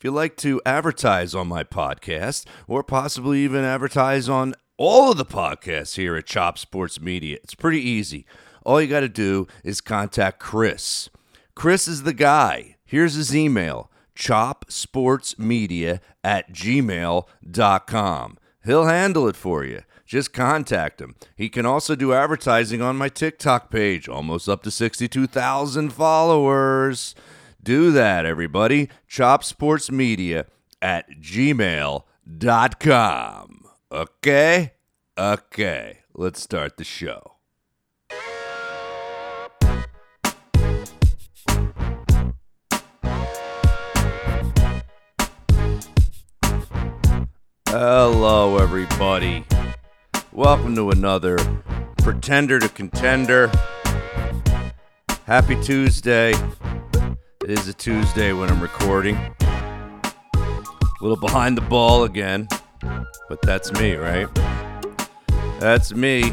If you'd like to advertise on my podcast, or possibly even advertise on all of the podcasts here at Chop Sports Media, it's pretty easy. All you got to do is contact Chris. Chris is the guy. Here's his email chopsportsmedia at gmail.com. He'll handle it for you. Just contact him. He can also do advertising on my TikTok page, almost up to 62,000 followers. Do that, everybody. Chopsportsmedia at gmail.com. Okay? Okay. Let's start the show. Hello, everybody. Welcome to another Pretender to Contender. Happy Tuesday. It is a Tuesday when I'm recording. A little behind the ball again, but that's me, right? That's me.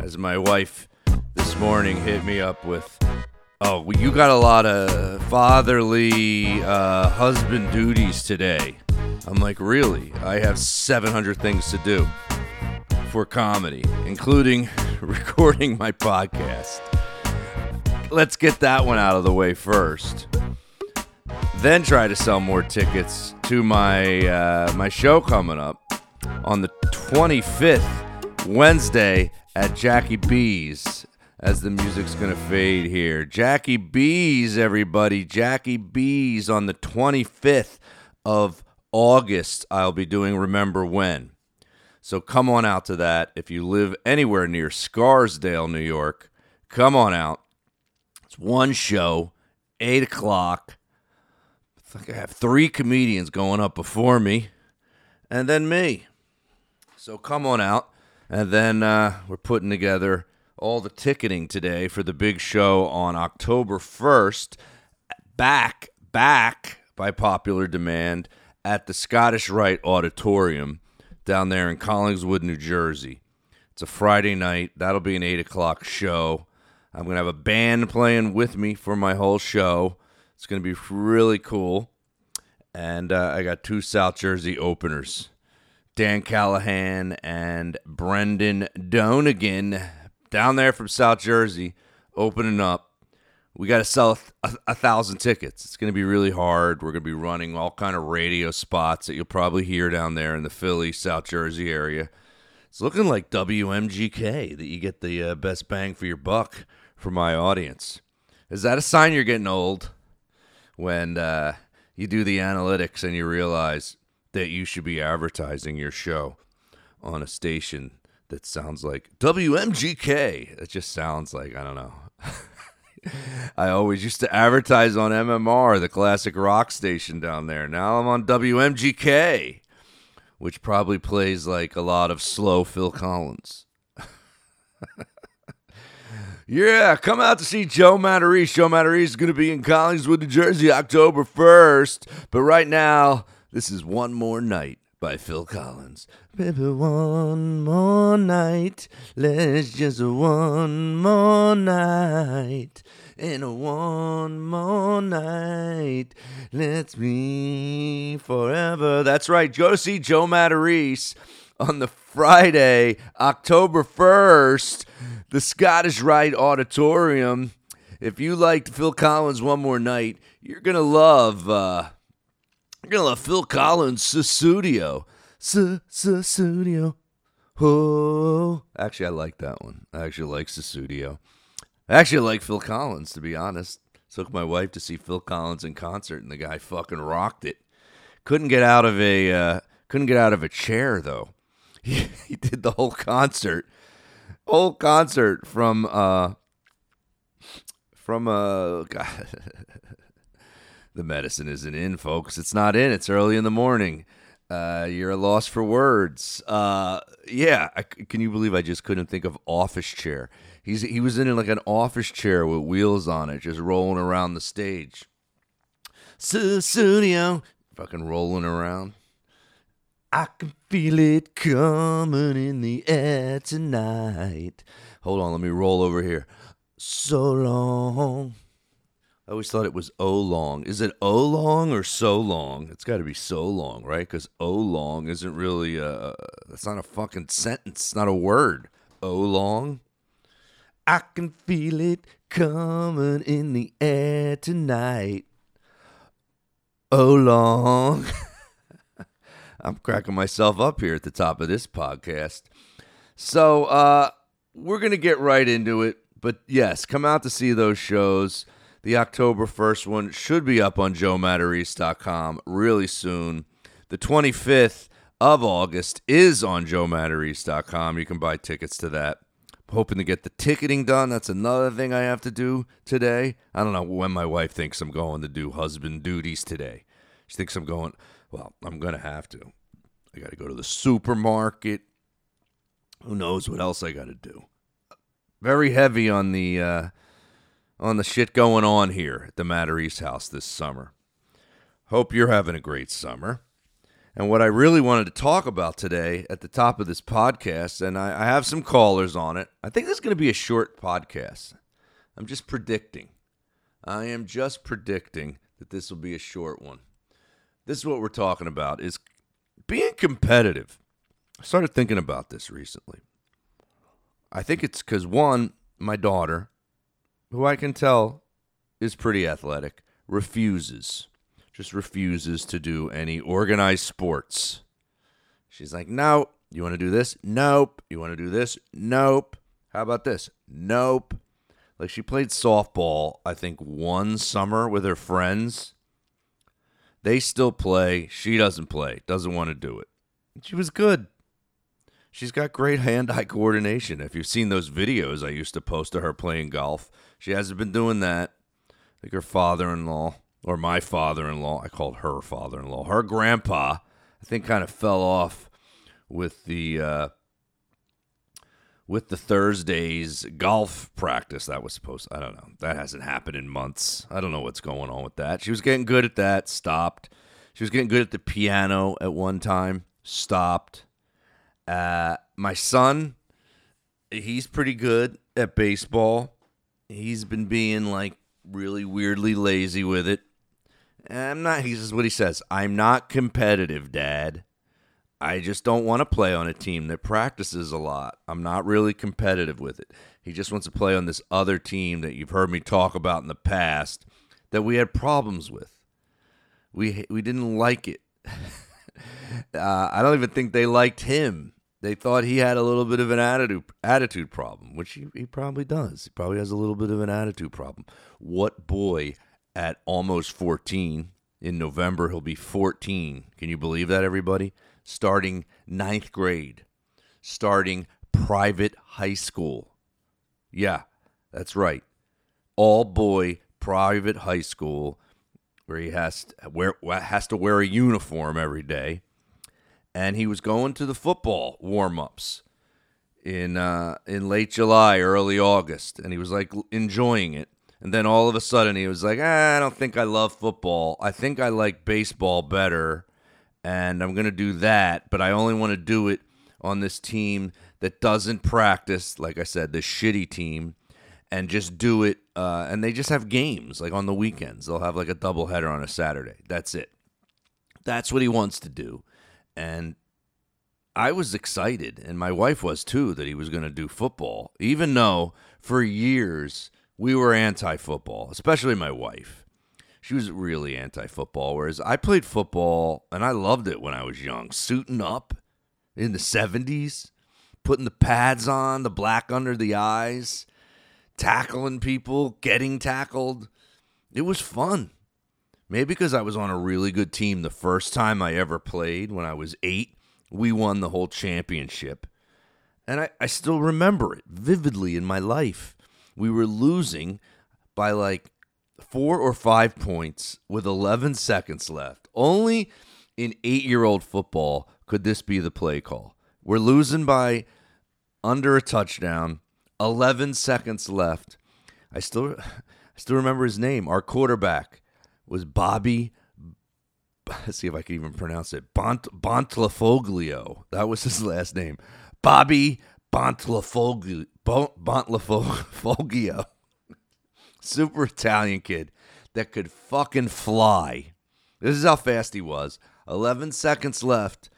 As my wife this morning hit me up with, oh, well, you got a lot of fatherly uh, husband duties today. I'm like, really? I have 700 things to do for comedy, including recording my podcast. Let's get that one out of the way first. Then try to sell more tickets to my uh, my show coming up on the 25th, Wednesday at Jackie B's. As the music's gonna fade here, Jackie B's, everybody, Jackie B's on the 25th of August, I'll be doing Remember When. So come on out to that. If you live anywhere near Scarsdale, New York, come on out. It's one show, 8 o'clock. I think I have three comedians going up before me, and then me. So come on out. And then uh, we're putting together all the ticketing today for the big show on October 1st. Back, back by popular demand at the Scottish Rite Auditorium down there in Collingswood, New Jersey. It's a Friday night. That'll be an 8 o'clock show. I'm going to have a band playing with me for my whole show. It's going to be really cool. And uh, I got two South Jersey openers Dan Callahan and Brendan Donegan down there from South Jersey opening up we got to sell a, a, thousand tickets. It's going to be really hard. We're going to be running all kind of radio spots that you'll probably hear down there in the Philly, South Jersey area. It's looking like WMGK that you get the uh, best bang for your buck for my audience. Is that a sign you're getting old? When uh, you do the analytics and you realize that you should be advertising your show on a station that sounds like WMGK. It just sounds like I don't know. I always used to advertise on MMR, the classic rock station down there. Now I'm on WMGK, which probably plays like a lot of slow Phil Collins. yeah, come out to see Joe Matarese. Joe Matarese is going to be in Collingswood, New Jersey, October 1st. But right now, this is One More Night by Phil Collins. Baby, one more night. Let's just one more night. And one more night. Let's be forever. That's right. Go see Joe Matarese on the Friday, October 1st, the Scottish Rite Auditorium. If you liked Phil Collins one more night, you're to love. Uh, you're gonna love Phil Collins' Sussudio. Sussudio. Oh. Actually, I like that one. I actually like Sussudio. I actually like Phil Collins, to be honest. Took my wife to see Phil Collins in concert, and the guy fucking rocked it. Couldn't get out of a uh, couldn't get out of a chair though. He, he did the whole concert, whole concert from uh from uh God. the medicine isn't in, folks. It's not in. It's early in the morning. Uh, you're a loss for words. Uh, yeah, I, can you believe I just couldn't think of office chair? He's he was in like an office chair with wheels on it, just rolling around the stage. Studio, fucking rolling around. I can feel it coming in the air tonight. Hold on, let me roll over here. So long. I always thought it was O long. Is it O long or so long? It's got to be so long, right? Because O long isn't really a. It's not a fucking sentence. It's not a word. O long. I can feel it coming in the air tonight. O long. I'm cracking myself up here at the top of this podcast. So, uh, we're going to get right into it. But yes, come out to see those shows. The October 1st one should be up on joematarese.com really soon. The 25th of August is on joematarese.com. You can buy tickets to that. hoping to get the ticketing done. That's another thing I have to do today. I don't know when my wife thinks I'm going to do husband duties today. She thinks I'm going, well, I'm going to have to. I got to go to the supermarket. Who knows what else I got to do? Very heavy on the uh, on the shit going on here at the Matarese house this summer. Hope you're having a great summer. And what I really wanted to talk about today at the top of this podcast, and I, I have some callers on it. I think this is going to be a short podcast. I'm just predicting. I am just predicting that this will be a short one. This is what we're talking about is being competitive. I started thinking about this recently. I think it's because one, my daughter, who I can tell is pretty athletic, refuses, just refuses to do any organized sports. She's like, no, you want to do this? Nope. You want to do this? Nope. How about this? Nope. Like she played softball, I think, one summer with her friends. They still play. She doesn't play, doesn't want to do it. She was good. She's got great hand eye coordination. If you've seen those videos I used to post of her playing golf, she hasn't been doing that. Think her father in law, or my father in law, I called her father in law, her grandpa, I think kind of fell off with the. Uh, with the Thursdays golf practice that was supposed I don't know. That hasn't happened in months. I don't know what's going on with that. She was getting good at that, stopped. She was getting good at the piano at one time, stopped. Uh, my son, he's pretty good at baseball. He's been being like really weirdly lazy with it. I'm not, he says what he says. I'm not competitive, Dad. I just don't want to play on a team that practices a lot. I'm not really competitive with it. He just wants to play on this other team that you've heard me talk about in the past that we had problems with. We we didn't like it. uh, I don't even think they liked him. They thought he had a little bit of an attitude attitude problem, which he, he probably does. He probably has a little bit of an attitude problem. What boy at almost 14 in November he'll be 14. Can you believe that everybody? Starting ninth grade, starting private high school. Yeah, that's right. All boy private high school where he has to wear has to wear a uniform every day and he was going to the football warm-ups in uh, in late July, early August, and he was like enjoying it. And then all of a sudden, he was like, ah, "I don't think I love football. I think I like baseball better, and I'm gonna do that. But I only want to do it on this team that doesn't practice. Like I said, the shitty team." And just do it, uh, and they just have games like on the weekends. They'll have like a doubleheader on a Saturday. That's it. That's what he wants to do and I was excited, and my wife was too, that he was going to do football, even though for years we were anti football, especially my wife. She was really anti football, whereas I played football and I loved it when I was young, suiting up in the 70s, putting the pads on, the black under the eyes, tackling people, getting tackled. It was fun. Maybe because I was on a really good team the first time I ever played when I was eight. We won the whole championship. And I, I still remember it vividly in my life. We were losing by like four or five points with 11 seconds left. Only in eight year old football could this be the play call. We're losing by under a touchdown, 11 seconds left. I still, I still remember his name, our quarterback was Bobby. Let's see if I can even pronounce it. Bont Bontlafoglio. That was his last name. Bobby Bontlafoglio. Bontlafoglio. Super Italian kid. that could fucking fly. This is how fast he was. 11 seconds left.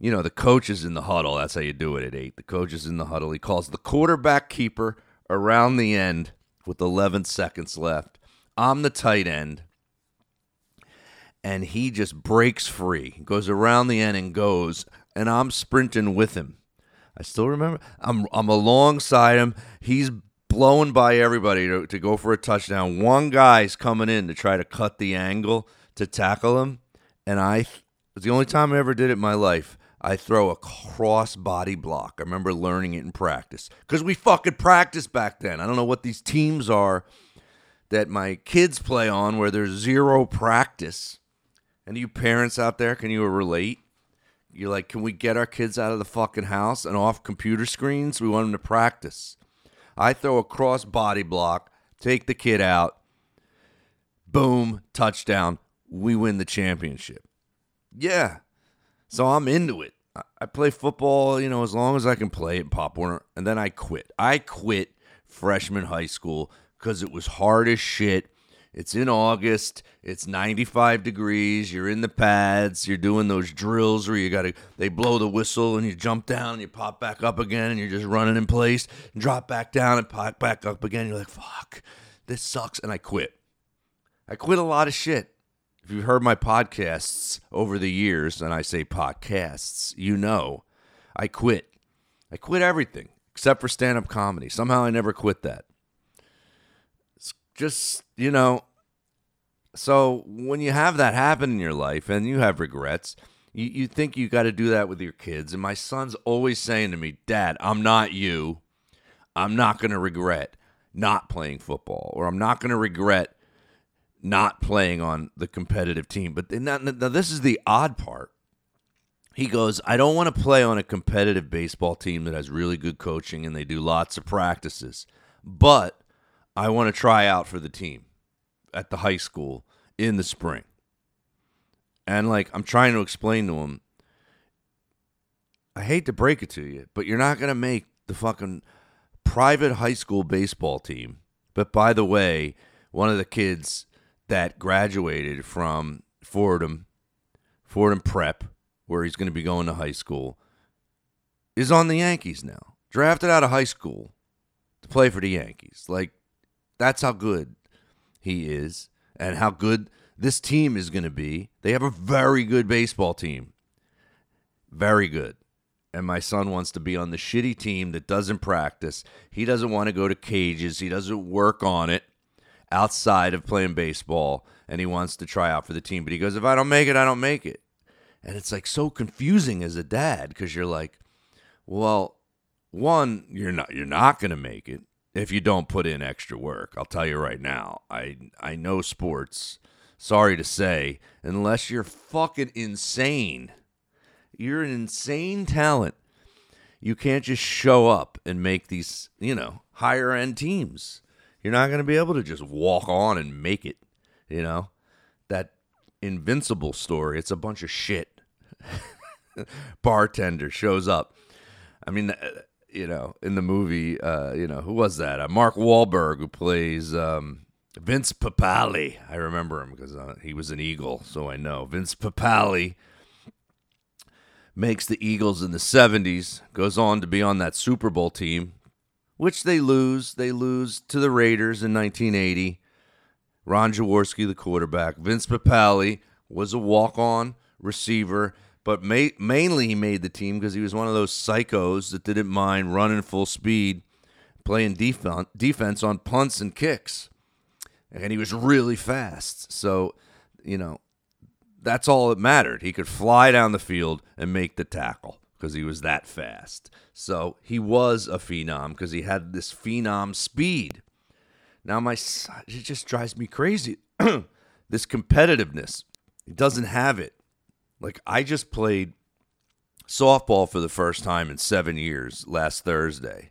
You know, the coach is in the huddle. That's how you do it at eight. The coach is in the huddle. He calls the quarterback keeper around the end with 11 seconds left. I'm the tight end. And he just breaks free, goes around the end and goes, and I'm sprinting with him. I still remember. I'm I'm alongside him. He's blowing by everybody to, to go for a touchdown. One guy's coming in to try to cut the angle to tackle him, and I it was the only time I ever did it in my life. I throw a cross body block. I remember learning it in practice because we fucking practiced back then. I don't know what these teams are that my kids play on where there's zero practice. And you parents out there, can you relate? You're like, can we get our kids out of the fucking house and off computer screens? We want them to practice. I throw a cross body block, take the kid out, boom, touchdown. We win the championship. Yeah. So I'm into it. I play football, you know, as long as I can play it, Pop Warner, and then I quit. I quit freshman high school because it was hard as shit it's in August. It's 95 degrees. You're in the pads. You're doing those drills where you got to, they blow the whistle and you jump down and you pop back up again and you're just running in place and drop back down and pop back up again. You're like, fuck, this sucks. And I quit. I quit a lot of shit. If you've heard my podcasts over the years, and I say podcasts, you know I quit. I quit everything except for stand up comedy. Somehow I never quit that just, you know, so when you have that happen in your life and you have regrets, you, you think you got to do that with your kids. And my son's always saying to me, Dad, I'm not you. I'm not going to regret not playing football, or I'm not going to regret not playing on the competitive team. But now, now, this is the odd part. He goes, I don't want to play on a competitive baseball team that has really good coaching and they do lots of practices. But I want to try out for the team at the high school in the spring. And like I'm trying to explain to him, I hate to break it to you, but you're not going to make the fucking private high school baseball team. But by the way, one of the kids that graduated from Fordham, Fordham Prep, where he's going to be going to high school, is on the Yankees now. Drafted out of high school to play for the Yankees. Like that's how good he is and how good this team is going to be. They have a very good baseball team. Very good. And my son wants to be on the shitty team that doesn't practice. He doesn't want to go to cages. He doesn't work on it outside of playing baseball. And he wants to try out for the team. But he goes, if I don't make it, I don't make it. And it's like so confusing as a dad because you're like, well, one, you're not you're not going to make it if you don't put in extra work. I'll tell you right now. I I know sports. Sorry to say, unless you're fucking insane. You're an insane talent. You can't just show up and make these, you know, higher end teams. You're not going to be able to just walk on and make it, you know? That invincible story, it's a bunch of shit. Bartender shows up. I mean, uh, you know, in the movie, uh, you know, who was that? Uh, Mark Wahlberg, who plays um, Vince Papale. I remember him because uh, he was an Eagle, so I know. Vince Papale makes the Eagles in the 70s, goes on to be on that Super Bowl team, which they lose. They lose to the Raiders in 1980. Ron Jaworski, the quarterback. Vince Papale was a walk on receiver but ma- mainly he made the team because he was one of those psychos that didn't mind running full speed, playing defense defense on punts and kicks, and he was really fast. So, you know, that's all that mattered. He could fly down the field and make the tackle because he was that fast. So he was a phenom because he had this phenom speed. Now my it just drives me crazy. this competitiveness, he doesn't have it. Like I just played softball for the first time in seven years last Thursday,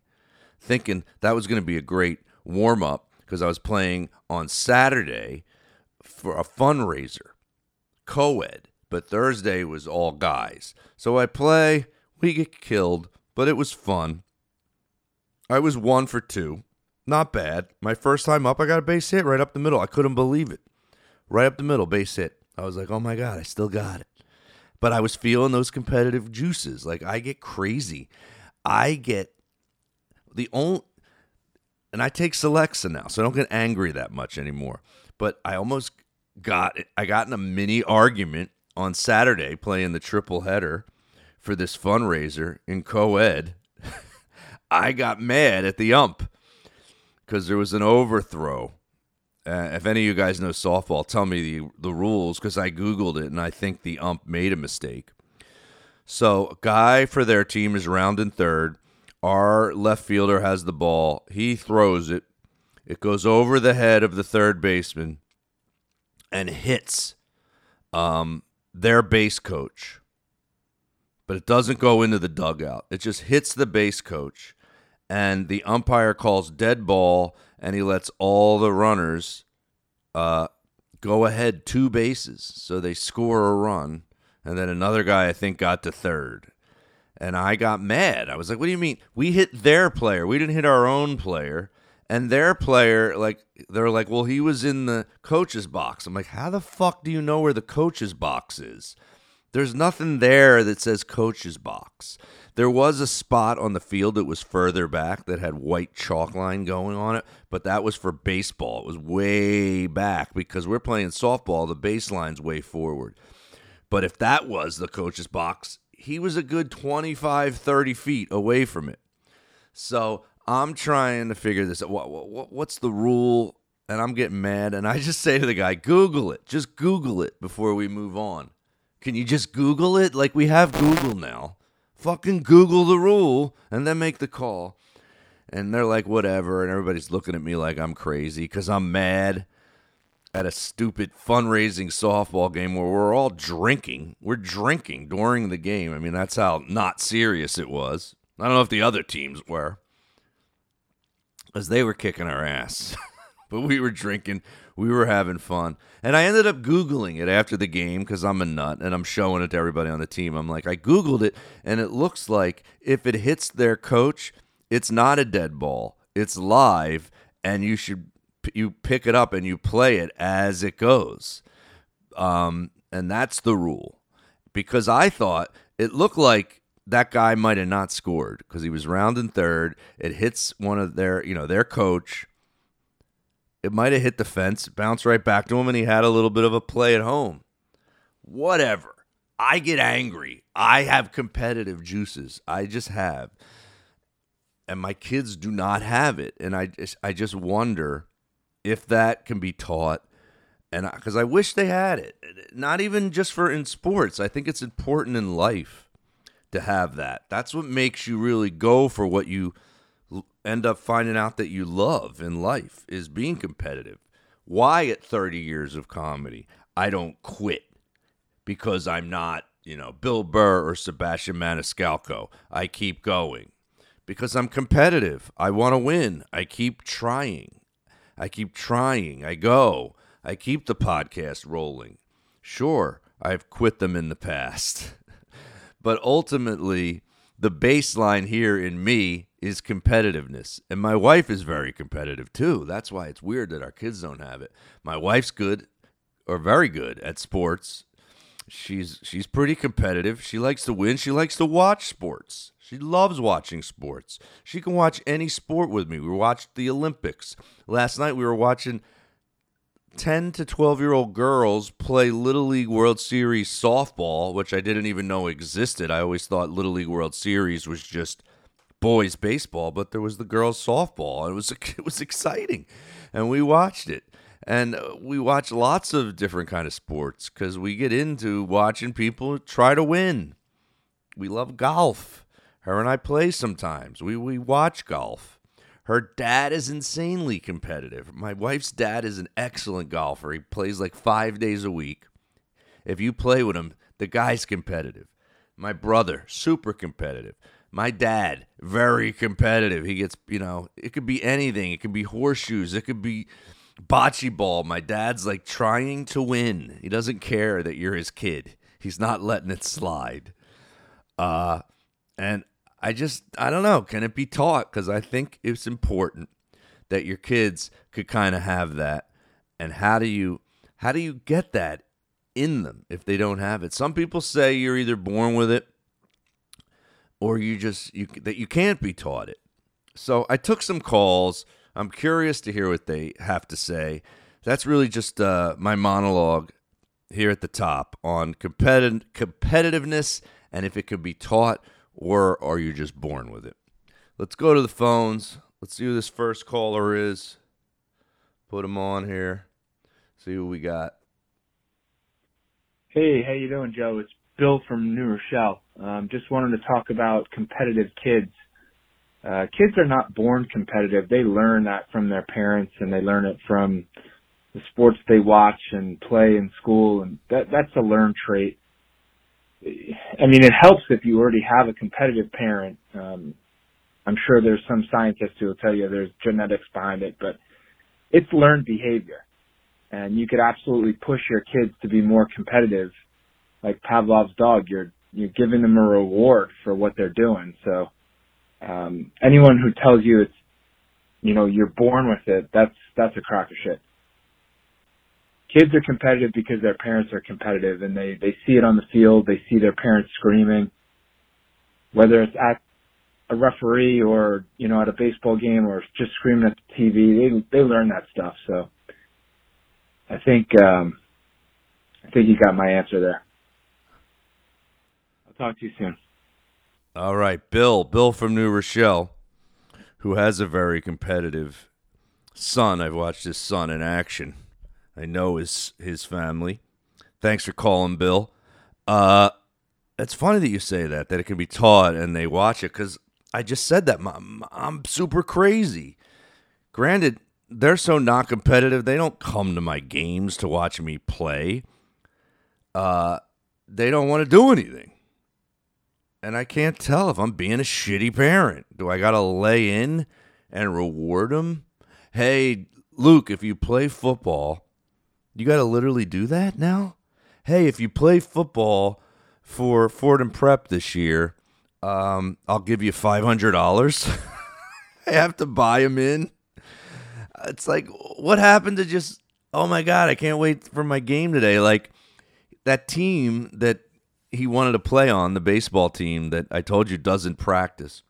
thinking that was going to be a great warm up because I was playing on Saturday for a fundraiser, co ed, but Thursday was all guys. So I play, we get killed, but it was fun. I was one for two. Not bad. My first time up, I got a base hit right up the middle. I couldn't believe it. Right up the middle, base hit. I was like, oh my God, I still got it. But I was feeling those competitive juices. Like I get crazy. I get the only, and I take Celexa now, so I don't get angry that much anymore. But I almost got, I got in a mini argument on Saturday playing the triple header for this fundraiser in co-ed. I got mad at the ump because there was an overthrow. Uh, if any of you guys know softball, tell me the the rules because I googled it and I think the ump made a mistake. So, a guy for their team is rounding third. Our left fielder has the ball. He throws it. It goes over the head of the third baseman and hits um, their base coach. But it doesn't go into the dugout. It just hits the base coach and the umpire calls dead ball, and he lets all the runners uh, go ahead two bases. So they score a run, and then another guy I think got to third. And I got mad. I was like, "What do you mean? We hit their player. We didn't hit our own player." And their player, like, they're like, "Well, he was in the coach's box." I'm like, "How the fuck do you know where the coach's box is?" There's nothing there that says coach's box. There was a spot on the field that was further back that had white chalk line going on it, but that was for baseball. It was way back because we're playing softball, the baseline's way forward. But if that was the coach's box, he was a good 25, 30 feet away from it. So I'm trying to figure this out. What's the rule? And I'm getting mad. And I just say to the guy, Google it. Just Google it before we move on. Can you just Google it? Like we have Google now fucking Google the rule and then make the call. And they're like, whatever. And everybody's looking at me like I'm crazy because I'm mad at a stupid fundraising softball game where we're all drinking. We're drinking during the game. I mean, that's how not serious it was. I don't know if the other teams were, because they were kicking our ass. but we were drinking, we were having fun. And I ended up Googling it after the game because I'm a nut and I'm showing it to everybody on the team. I'm like, I Googled it, and it looks like if it hits their coach, it's not a dead ball, it's live, and you should you pick it up and you play it as it goes. Um, and that's the rule. Because I thought it looked like that guy might have not scored because he was rounding third. It hits one of their, you know, their coach it might have hit the fence, bounced right back to him, and he had a little bit of a play at home. Whatever. I get angry. I have competitive juices. I just have. And my kids do not have it. And I just, I just wonder if that can be taught. And because I, I wish they had it, not even just for in sports. I think it's important in life to have that. That's what makes you really go for what you end up finding out that you love in life is being competitive. Why at 30 years of comedy, I don't quit because I'm not, you know, Bill Burr or Sebastian Maniscalco. I keep going because I'm competitive. I want to win. I keep trying. I keep trying. I go. I keep the podcast rolling. Sure, I've quit them in the past. but ultimately, the baseline here in me is competitiveness. And my wife is very competitive too. That's why it's weird that our kids don't have it. My wife's good or very good at sports. She's she's pretty competitive. She likes to win. She likes to watch sports. She loves watching sports. She can watch any sport with me. We watched the Olympics. Last night we were watching 10 to 12 year old girls play Little League World Series softball, which I didn't even know existed. I always thought Little League World Series was just boys baseball, but there was the girls softball. It was it was exciting, and we watched it. And uh, we watch lots of different kind of sports because we get into watching people try to win. We love golf. Her and I play sometimes. We we watch golf. Her dad is insanely competitive. My wife's dad is an excellent golfer. He plays like five days a week. If you play with him, the guy's competitive. My brother, super competitive. My dad, very competitive. He gets, you know, it could be anything. It could be horseshoes. It could be bocce ball. My dad's like trying to win. He doesn't care that you're his kid. He's not letting it slide. Uh, and I just, I don't know. Can it be taught? Because I think it's important that your kids could kind of have that and how do you how do you get that in them if they don't have it some people say you're either born with it or you just you that you can't be taught it. So i took some calls. I'm curious to hear what they have to say. That's really just uh, my monologue here at the top on competitive competitiveness and if it could be taught or are you just born with it. Let's go to the phones. Let's see who this first caller is. Put him on here. See who we got. Hey how you doing joe? It's bill from new rochelle um, just wanted to talk about competitive kids uh, kids are not born competitive they learn that from their parents and they learn it from the sports they watch and play in school and that that's a learned trait I mean, it helps if you already have a competitive parent. Um, I'm sure there's some scientists who will tell you there's genetics behind it, but it's learned behavior. And you could absolutely push your kids to be more competitive. Like Pavlov's dog, you're, you're giving them a reward for what they're doing. So, um, anyone who tells you it's, you know, you're born with it, that's, that's a crock of shit kids are competitive because their parents are competitive and they, they see it on the field. They see their parents screaming, whether it's at a referee or, you know, at a baseball game or just screaming at the TV. They, they learn that stuff. So I think, um, I think you got my answer there. Talk to you soon. All right. Bill, Bill from New Rochelle, who has a very competitive son. I've watched his son in action. I know his his family. Thanks for calling, Bill. Uh, it's funny that you say that that it can be taught and they watch it because I just said that I'm, I'm super crazy. Granted, they're so not competitive; they don't come to my games to watch me play. Uh, they don't want to do anything, and I can't tell if I'm being a shitty parent. Do I got to lay in and reward them? Hey, Luke, if you play football you got to literally do that now? Hey, if you play football for Fordham Prep this year, um, I'll give you $500. I have to buy him in. It's like, what happened to just, oh my God, I can't wait for my game today? Like that team that he wanted to play on, the baseball team that I told you doesn't practice,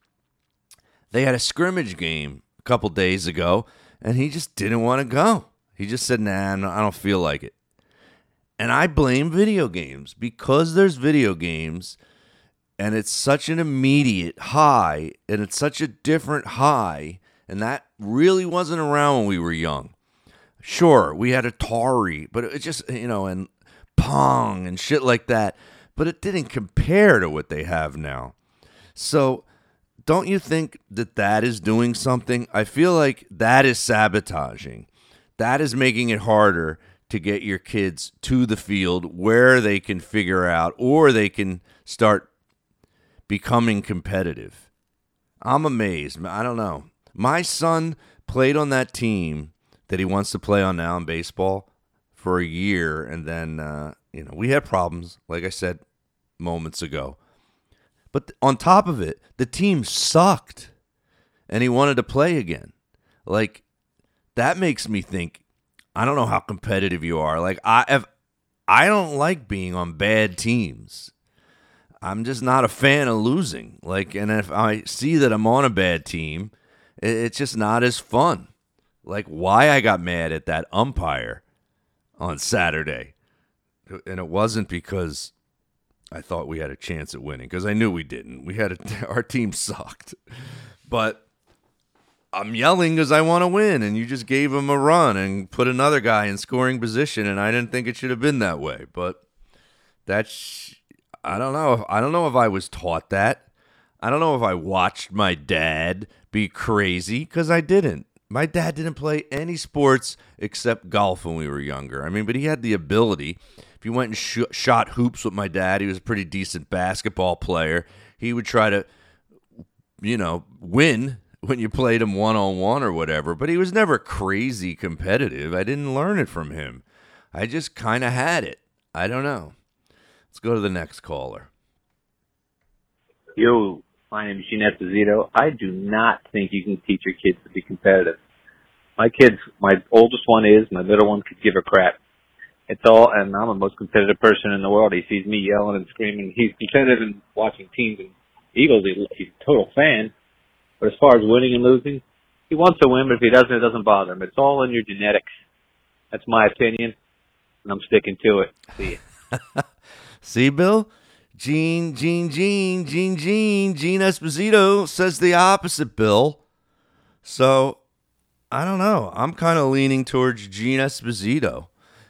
they had a scrimmage game a couple days ago, and he just didn't want to go. He just said, nah, I don't feel like it. And I blame video games because there's video games and it's such an immediate high and it's such a different high. And that really wasn't around when we were young. Sure, we had Atari, but it just, you know, and Pong and shit like that. But it didn't compare to what they have now. So don't you think that that is doing something? I feel like that is sabotaging that is making it harder to get your kids to the field where they can figure out or they can start becoming competitive. I'm amazed. I don't know. My son played on that team that he wants to play on now in baseball for a year, and then uh, you know we had problems, like I said moments ago. But on top of it, the team sucked, and he wanted to play again. Like that makes me think I don't know how competitive you are. Like I if I don't like being on bad teams. I'm just not a fan of losing. Like and if I see that I'm on a bad team, it's just not as fun. Like why I got mad at that umpire on Saturday. And it wasn't because I thought we had a chance at winning because I knew we didn't. We had a, our team sucked. But I'm yelling because I want to win, and you just gave him a run and put another guy in scoring position, and I didn't think it should have been that way. But that's I don't know. I don't know if I was taught that. I don't know if I watched my dad be crazy because I didn't. My dad didn't play any sports except golf when we were younger. I mean, but he had the ability. If you went and sh- shot hoops with my dad, he was a pretty decent basketball player. He would try to, you know, win when you played him one on one or whatever, but he was never crazy competitive. I didn't learn it from him. I just kind of had it. I don't know. Let's go to the next caller. Yo, my name is Jeanette Zito. I do not think you can teach your kids to be competitive. My kids, my oldest one is, my middle one could give a crap. It's all, and I'm the most competitive person in the world. He sees me yelling and screaming. He's competitive in watching teams and Eagles. He's, he's a total fan. But as far as winning and losing, he wants to win, but if he doesn't, it doesn't bother him. It's all in your genetics. That's my opinion, and I'm sticking to it. See See, Bill? Gene, Gene, Gene, Gene, Gene, Gene Esposito says the opposite, Bill. So, I don't know. I'm kind of leaning towards Gene Esposito.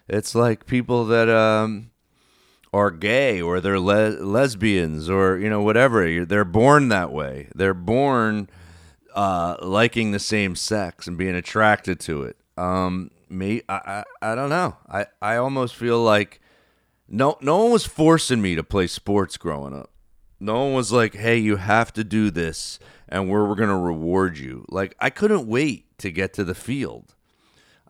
It's like people that um, are gay or they're le- lesbians or, you know, whatever. They're born that way. They're born uh, liking the same sex and being attracted to it. Um, me, I, I, I don't know. I, I almost feel like no, no one was forcing me to play sports growing up. No one was like, "Hey, you have to do this, and we're we're gonna reward you." Like I couldn't wait to get to the field.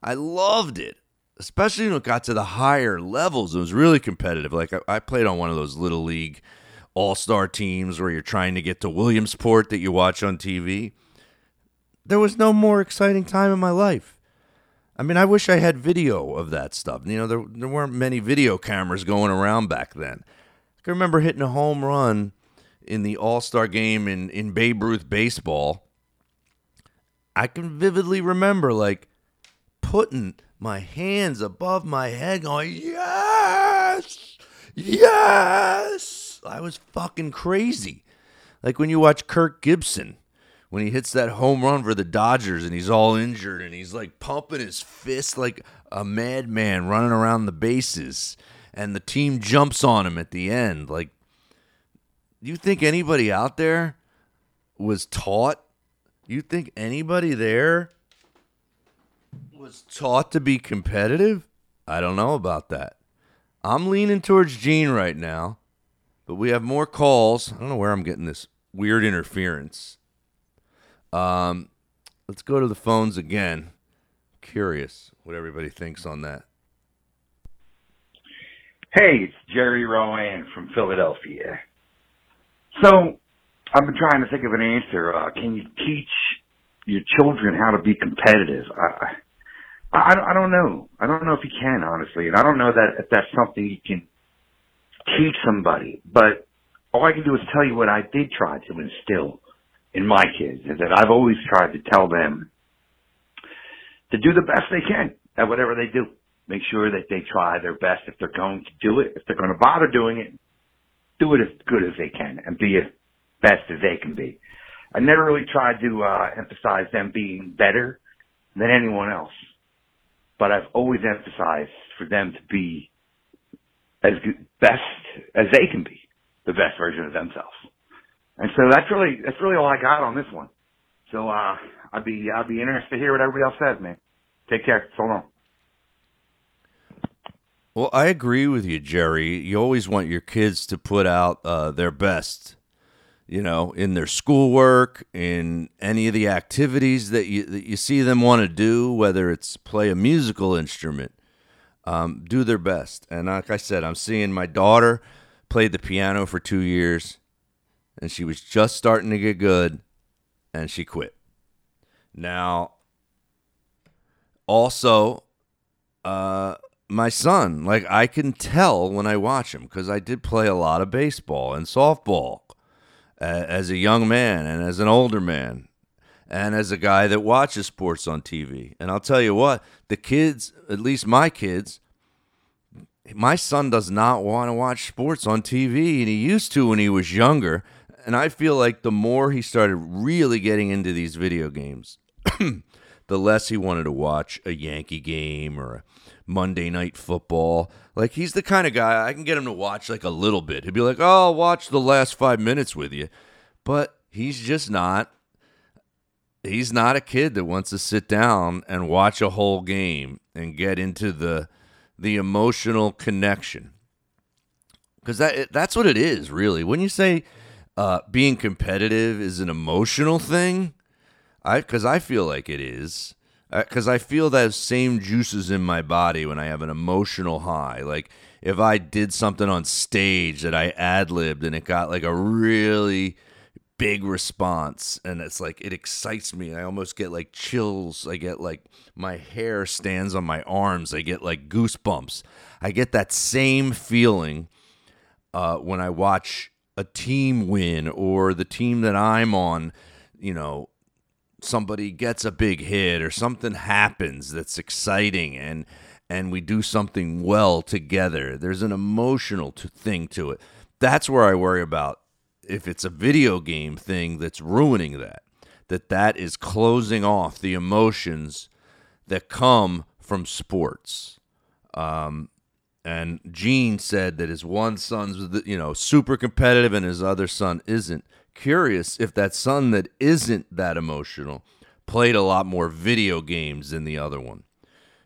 I loved it, especially when it got to the higher levels. It was really competitive. Like I, I played on one of those little league all star teams where you're trying to get to Williamsport that you watch on TV. There was no more exciting time in my life. I mean, I wish I had video of that stuff. You know, there, there weren't many video cameras going around back then. I can remember hitting a home run in the All Star game in, in Babe Ruth baseball. I can vividly remember, like, putting my hands above my head, going, Yes! Yes! I was fucking crazy. Like when you watch Kirk Gibson when he hits that home run for the Dodgers and he's all injured and he's like pumping his fist like a madman running around the bases and the team jumps on him at the end. Like, do you think anybody out there was taught? You think anybody there was taught to be competitive? I don't know about that. I'm leaning towards Gene right now, but we have more calls. I don't know where I'm getting this weird interference. Um, let's go to the phones again. Curious what everybody thinks on that. Hey, it's Jerry Rowan from Philadelphia. So, I've been trying to think of an answer. Uh, can you teach your children how to be competitive? I, I, I don't know. I don't know if you can, honestly, and I don't know that if that's something you can teach somebody. But all I can do is tell you what I did try to instill in my kids is that I've always tried to tell them to do the best they can at whatever they do. Make sure that they try their best if they're going to do it. If they're going to bother doing it, do it as good as they can and be as best as they can be. I never really tried to uh, emphasize them being better than anyone else, but I've always emphasized for them to be as good, best as they can be, the best version of themselves. And so that's really that's really all I got on this one. So uh I'd be I'd be interested to hear what everybody else says, man. Take care. So long. Well, I agree with you, Jerry. You always want your kids to put out uh, their best, you know, in their schoolwork, in any of the activities that you that you see them want to do, whether it's play a musical instrument, um, do their best. And like I said, I'm seeing my daughter played the piano for two years and she was just starting to get good and she quit. Now, also, uh, my son, like I can tell when I watch him because I did play a lot of baseball and softball uh, as a young man and as an older man and as a guy that watches sports on TV. And I'll tell you what, the kids, at least my kids, my son does not want to watch sports on TV, and he used to when he was younger and I feel like the more he started really getting into these video games, the less he wanted to watch a Yankee game or a Monday night football. Like he's the kind of guy I can get him to watch like a little bit. He'd be like, "Oh, I'll watch the last 5 minutes with you." But he's just not he's not a kid that wants to sit down and watch a whole game and get into the the emotional connection. Cuz that that's what it is, really. When you say uh, being competitive is an emotional thing. I because I feel like it is because I feel those same juices in my body when I have an emotional high. Like if I did something on stage that I ad libbed and it got like a really big response and it's like it excites me i almost get like chills i get like my hair stands on my arms i get like goosebumps i get that same feeling uh, when i watch a team win or the team that i'm on you know somebody gets a big hit or something happens that's exciting and and we do something well together there's an emotional to, thing to it that's where i worry about if it's a video game thing that's ruining that, that that is closing off the emotions that come from sports. Um, and Gene said that his one son's, you know, super competitive and his other son isn't. Curious if that son that isn't that emotional played a lot more video games than the other one.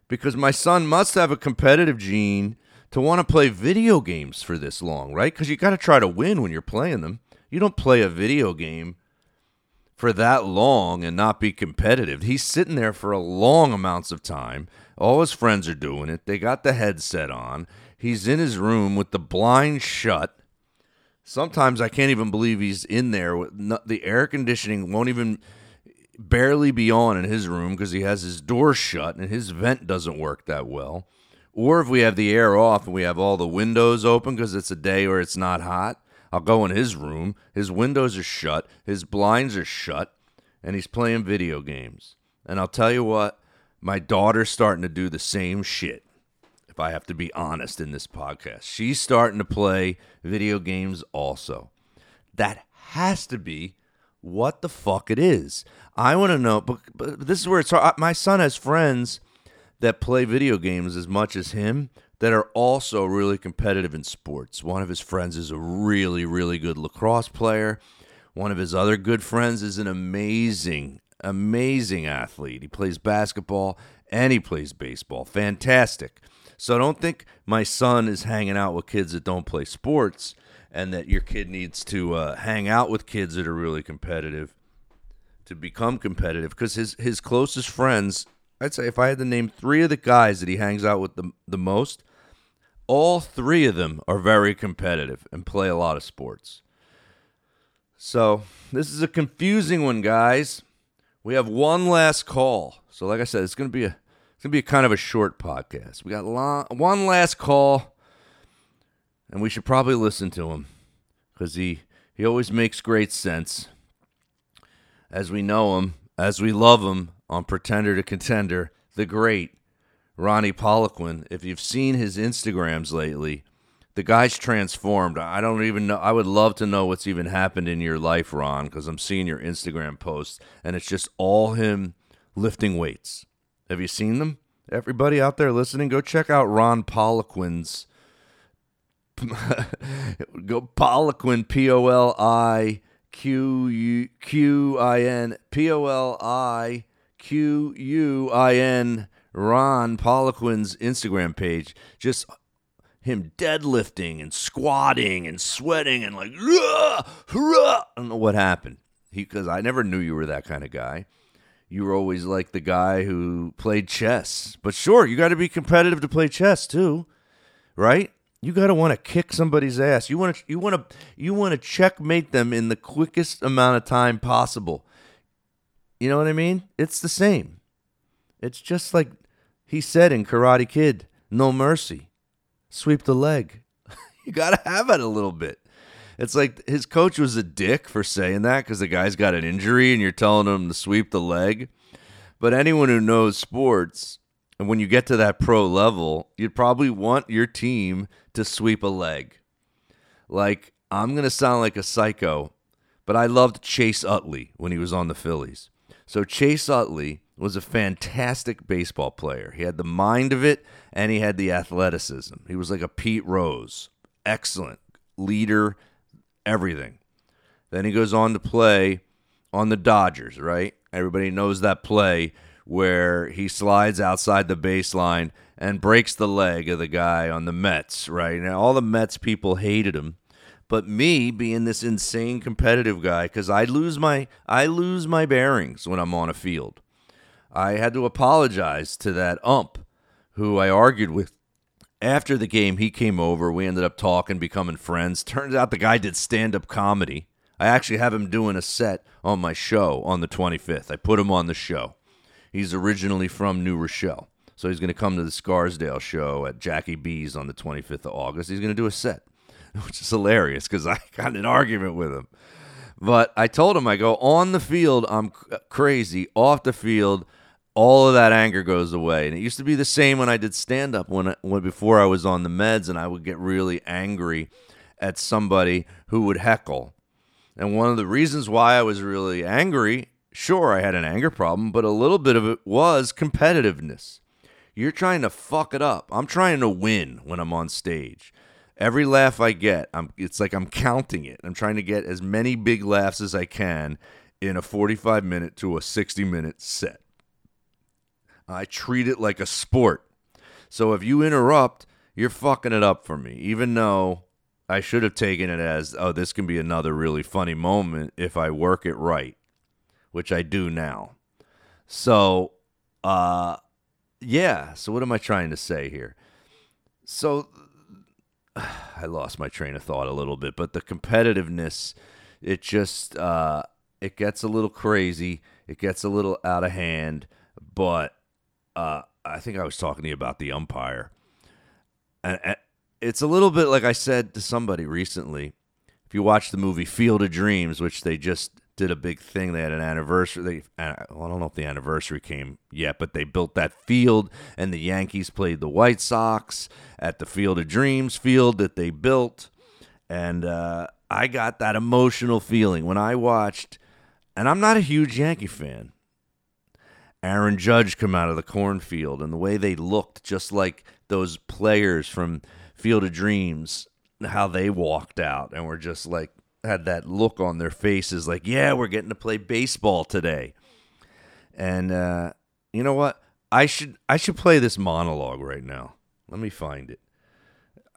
Because my son must have a competitive gene to want to play video games for this long, right? Because you got to try to win when you're playing them. You don't play a video game for that long and not be competitive. He's sitting there for a long amounts of time. All his friends are doing it. They got the headset on. He's in his room with the blind shut. Sometimes I can't even believe he's in there. The air conditioning won't even barely be on in his room because he has his door shut and his vent doesn't work that well. Or if we have the air off and we have all the windows open because it's a day where it's not hot, I'll go in his room. His windows are shut, his blinds are shut, and he's playing video games. And I'll tell you what, my daughter's starting to do the same shit. If I have to be honest in this podcast, she's starting to play video games also. That has to be what the fuck it is. I want to know, but, but this is where it's hard. My son has friends that play video games as much as him, that are also really competitive in sports. One of his friends is a really, really good lacrosse player. One of his other good friends is an amazing, amazing athlete. He plays basketball and he plays baseball. Fantastic. So don't think my son is hanging out with kids that don't play sports and that your kid needs to uh, hang out with kids that are really competitive to become competitive because his, his closest friends I'd say if I had to name three of the guys that he hangs out with the, the most, all three of them are very competitive and play a lot of sports. So this is a confusing one, guys. We have one last call. So like I said, it's gonna be a it's gonna be a kind of a short podcast. We got long, one last call, and we should probably listen to him because he he always makes great sense. As we know him, as we love him, on Pretender to Contender, the great Ronnie Poliquin. If you've seen his Instagrams lately, the guy's transformed. I don't even know. I would love to know what's even happened in your life, Ron, because I'm seeing your Instagram posts, and it's just all him lifting weights. Have you seen them? Everybody out there listening, go check out Ron Poliquin's. go Poliquin, P O L I Q U Q I N, P O L I Q U I N Ron Poliquin's Instagram page, just him deadlifting and squatting and sweating and like! I don't know what happened. He because I never knew you were that kind of guy. You were always like the guy who played chess. But sure, you got to be competitive to play chess too, right? You got to want to kick somebody's ass. You want to you want to you want to checkmate them in the quickest amount of time possible. You know what I mean? It's the same. It's just like he said in Karate Kid no mercy. Sweep the leg. you got to have it a little bit. It's like his coach was a dick for saying that because the guy's got an injury and you're telling him to sweep the leg. But anyone who knows sports, and when you get to that pro level, you'd probably want your team to sweep a leg. Like, I'm going to sound like a psycho, but I loved Chase Utley when he was on the Phillies. So Chase Utley was a fantastic baseball player. He had the mind of it and he had the athleticism. He was like a Pete Rose. Excellent leader, everything. Then he goes on to play on the Dodgers, right? Everybody knows that play where he slides outside the baseline and breaks the leg of the guy on the Mets, right? Now all the Mets people hated him but me being this insane competitive guy because i lose my i lose my bearings when i'm on a field i had to apologize to that ump who i argued with after the game he came over we ended up talking becoming friends turns out the guy did stand-up comedy I actually have him doing a set on my show on the 25th. I put him on the show. He's originally from New Rochelle. So he's going to come to the Scarsdale show at Jackie B's on the 25th of August. He's going to do a set, which is hilarious because I got an argument with him. But I told him, I go, on the field, I'm crazy. Off the field, all of that anger goes away. And it used to be the same when I did stand up when, when before I was on the meds and I would get really angry at somebody who would heckle. And one of the reasons why I was really angry, sure, I had an anger problem, but a little bit of it was competitiveness. You're trying to fuck it up. I'm trying to win when I'm on stage. Every laugh I get, I'm it's like I'm counting it. I'm trying to get as many big laughs as I can in a 45 minute to a 60 minute set. I treat it like a sport. So if you interrupt, you're fucking it up for me, even though I should have taken it as, oh, this can be another really funny moment if I work it right, which I do now. So, uh, yeah. So what am I trying to say here? So I lost my train of thought a little bit, but the competitiveness, it just uh, it gets a little crazy. It gets a little out of hand. But uh, I think I was talking to you about the umpire, and, and it's a little bit like I said to somebody recently. If you watch the movie Field of Dreams, which they just did a big thing. They had an anniversary. They, well, I don't know if the anniversary came yet, but they built that field, and the Yankees played the White Sox at the Field of Dreams field that they built. And uh, I got that emotional feeling when I watched, and I'm not a huge Yankee fan. Aaron Judge come out of the cornfield, and the way they looked, just like those players from Field of Dreams, how they walked out and were just like had that look on their faces like, yeah, we're getting to play baseball today. And uh, you know what? I should I should play this monologue right now. Let me find it.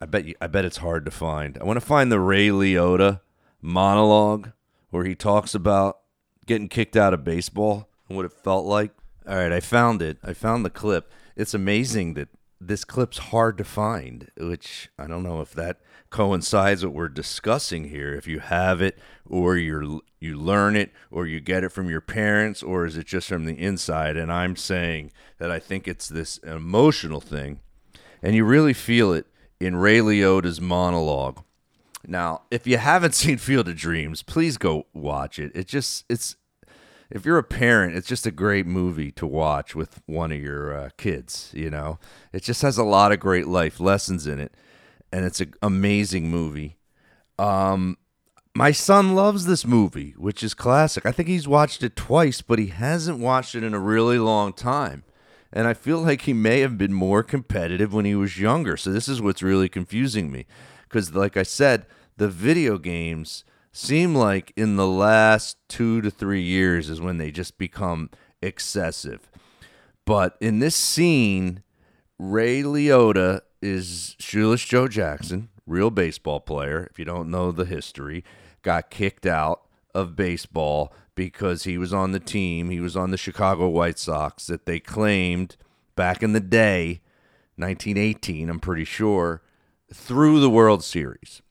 I bet you I bet it's hard to find. I want to find the Ray Liotta monologue where he talks about getting kicked out of baseball and what it felt like. All right, I found it. I found the clip. It's amazing that this clip's hard to find, which I don't know if that coincides what we're discussing here. If you have it, or you you learn it, or you get it from your parents, or is it just from the inside? And I'm saying that I think it's this emotional thing, and you really feel it in Ray Liotta's monologue. Now, if you haven't seen Field of Dreams, please go watch it. It just it's if you're a parent, it's just a great movie to watch with one of your uh, kids. You know, it just has a lot of great life lessons in it and it's an amazing movie. Um, my son loves this movie, which is classic. I think he's watched it twice, but he hasn't watched it in a really long time. And I feel like he may have been more competitive when he was younger. So this is what's really confusing me. Because, like I said, the video games seem like in the last two to three years is when they just become excessive. But in this scene, Ray Liotta is Shoeless Joe Jackson, real baseball player. If you don't know the history, got kicked out of baseball because he was on the team. He was on the Chicago White Sox that they claimed back in the day, 1918, I'm pretty sure, through the World Series.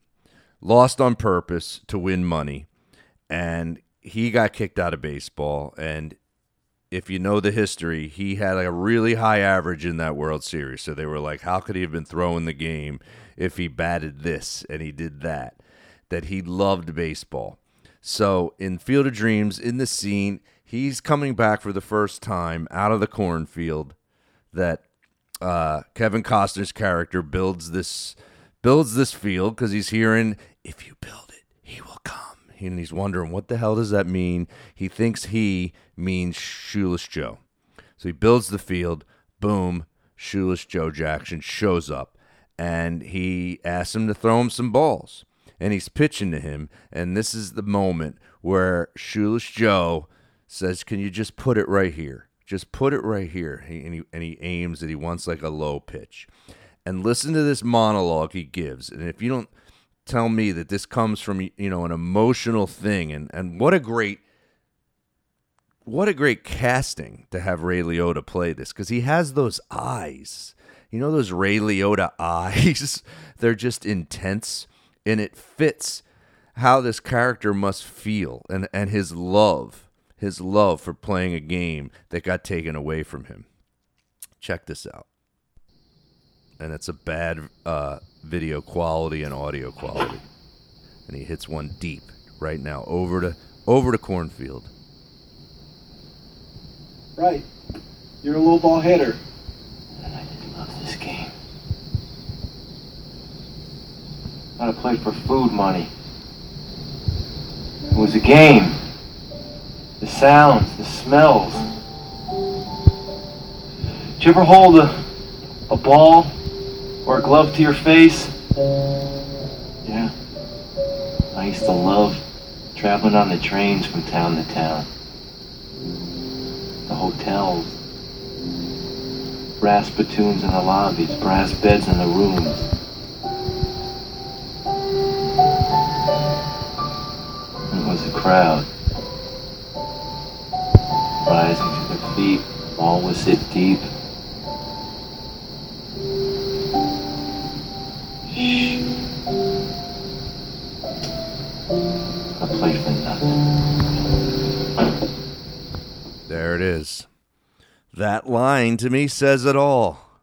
Lost on purpose to win money. And he got kicked out of baseball. And if you know the history, he had like a really high average in that World Series. So they were like, how could he have been throwing the game if he batted this and he did that? That he loved baseball. So in Field of Dreams, in the scene, he's coming back for the first time out of the cornfield. That uh, Kevin Costner's character builds this builds this field because he's hearing if you build it, he will come and he's wondering what the hell does that mean. He thinks he means Shoeless Joe. So he builds the field. Boom, Shoeless Joe Jackson shows up and he asks him to throw him some balls. And he's pitching to him. And this is the moment where Shoeless Joe says, Can you just put it right here? Just put it right here. And, he, and he aims that he wants like a low pitch. And listen to this monologue he gives. And if you don't tell me that this comes from you know an emotional thing and and what a great what a great casting to have Ray Liotta play this because he has those eyes. You know those Ray Liotta eyes? They're just intense and it fits how this character must feel and, and his love, his love for playing a game that got taken away from him. Check this out. And it's a bad uh, video quality and audio quality. And he hits one deep right now over to over to cornfield. Right. You're a low ball hitter. And I did love this game. Not a play for food money. It was a game. The sounds, the smells. Did you ever hold a, a ball or a glove to your face? Yeah. I used to love traveling on the trains from town to town. The hotels. Brass spittoons in the lobbies, brass beds in the rooms. It was a crowd. Rising to their feet, all was hit deep. That line to me says it all.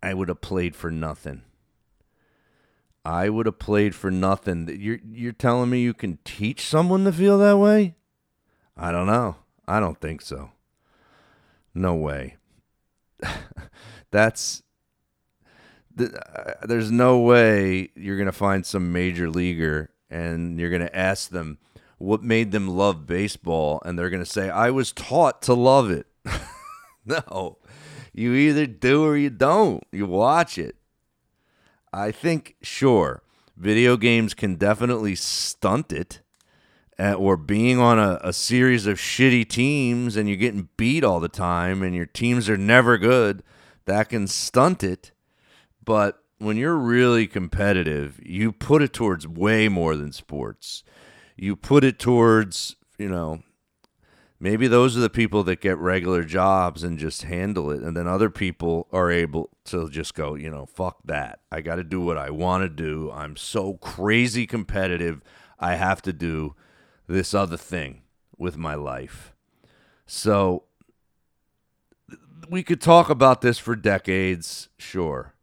I would have played for nothing. I would have played for nothing. You're you're telling me you can teach someone to feel that way? I don't know. I don't think so. No way. That's th- uh, there's no way you're going to find some major leaguer and you're going to ask them what made them love baseball and they're going to say I was taught to love it. no. You either do or you don't. You watch it. I think, sure, video games can definitely stunt it. Uh, or being on a, a series of shitty teams and you're getting beat all the time and your teams are never good, that can stunt it. But when you're really competitive, you put it towards way more than sports. You put it towards, you know, maybe those are the people that get regular jobs and just handle it and then other people are able to just go you know fuck that. I got to do what i want to do. I'm so crazy competitive. I have to do this other thing with my life. So we could talk about this for decades sure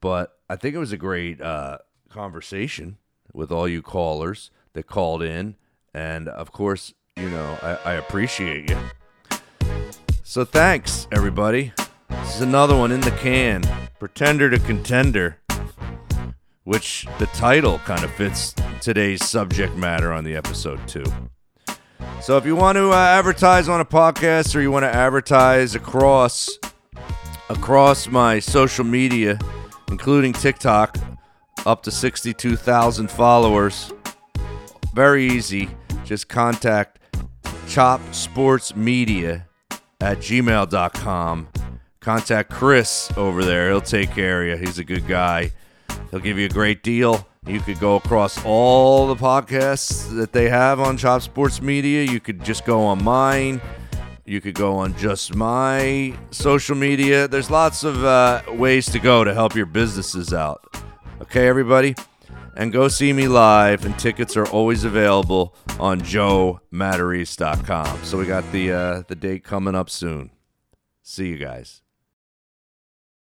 but i think it was a great uh, conversation with all you callers that called in and of course you know, I, I appreciate you. So thanks, everybody. This is another one in the can. Pretender to contender, which the title kind of fits today's subject matter on the episode, too. So if you want to uh, advertise on a podcast or you want to advertise across across my social media, including TikTok, up to 62,000 followers, very easy. Just contact chopsportsmedia at gmail.com. Contact Chris over there. He'll take care of you. He's a good guy. He'll give you a great deal. You could go across all the podcasts that they have on Chop Sports Media. You could just go on mine. You could go on just my social media. There's lots of uh, ways to go to help your businesses out. Okay, everybody? And go see me live. And tickets are always available on joematarese.com. So we got the uh, the date coming up soon. See you guys.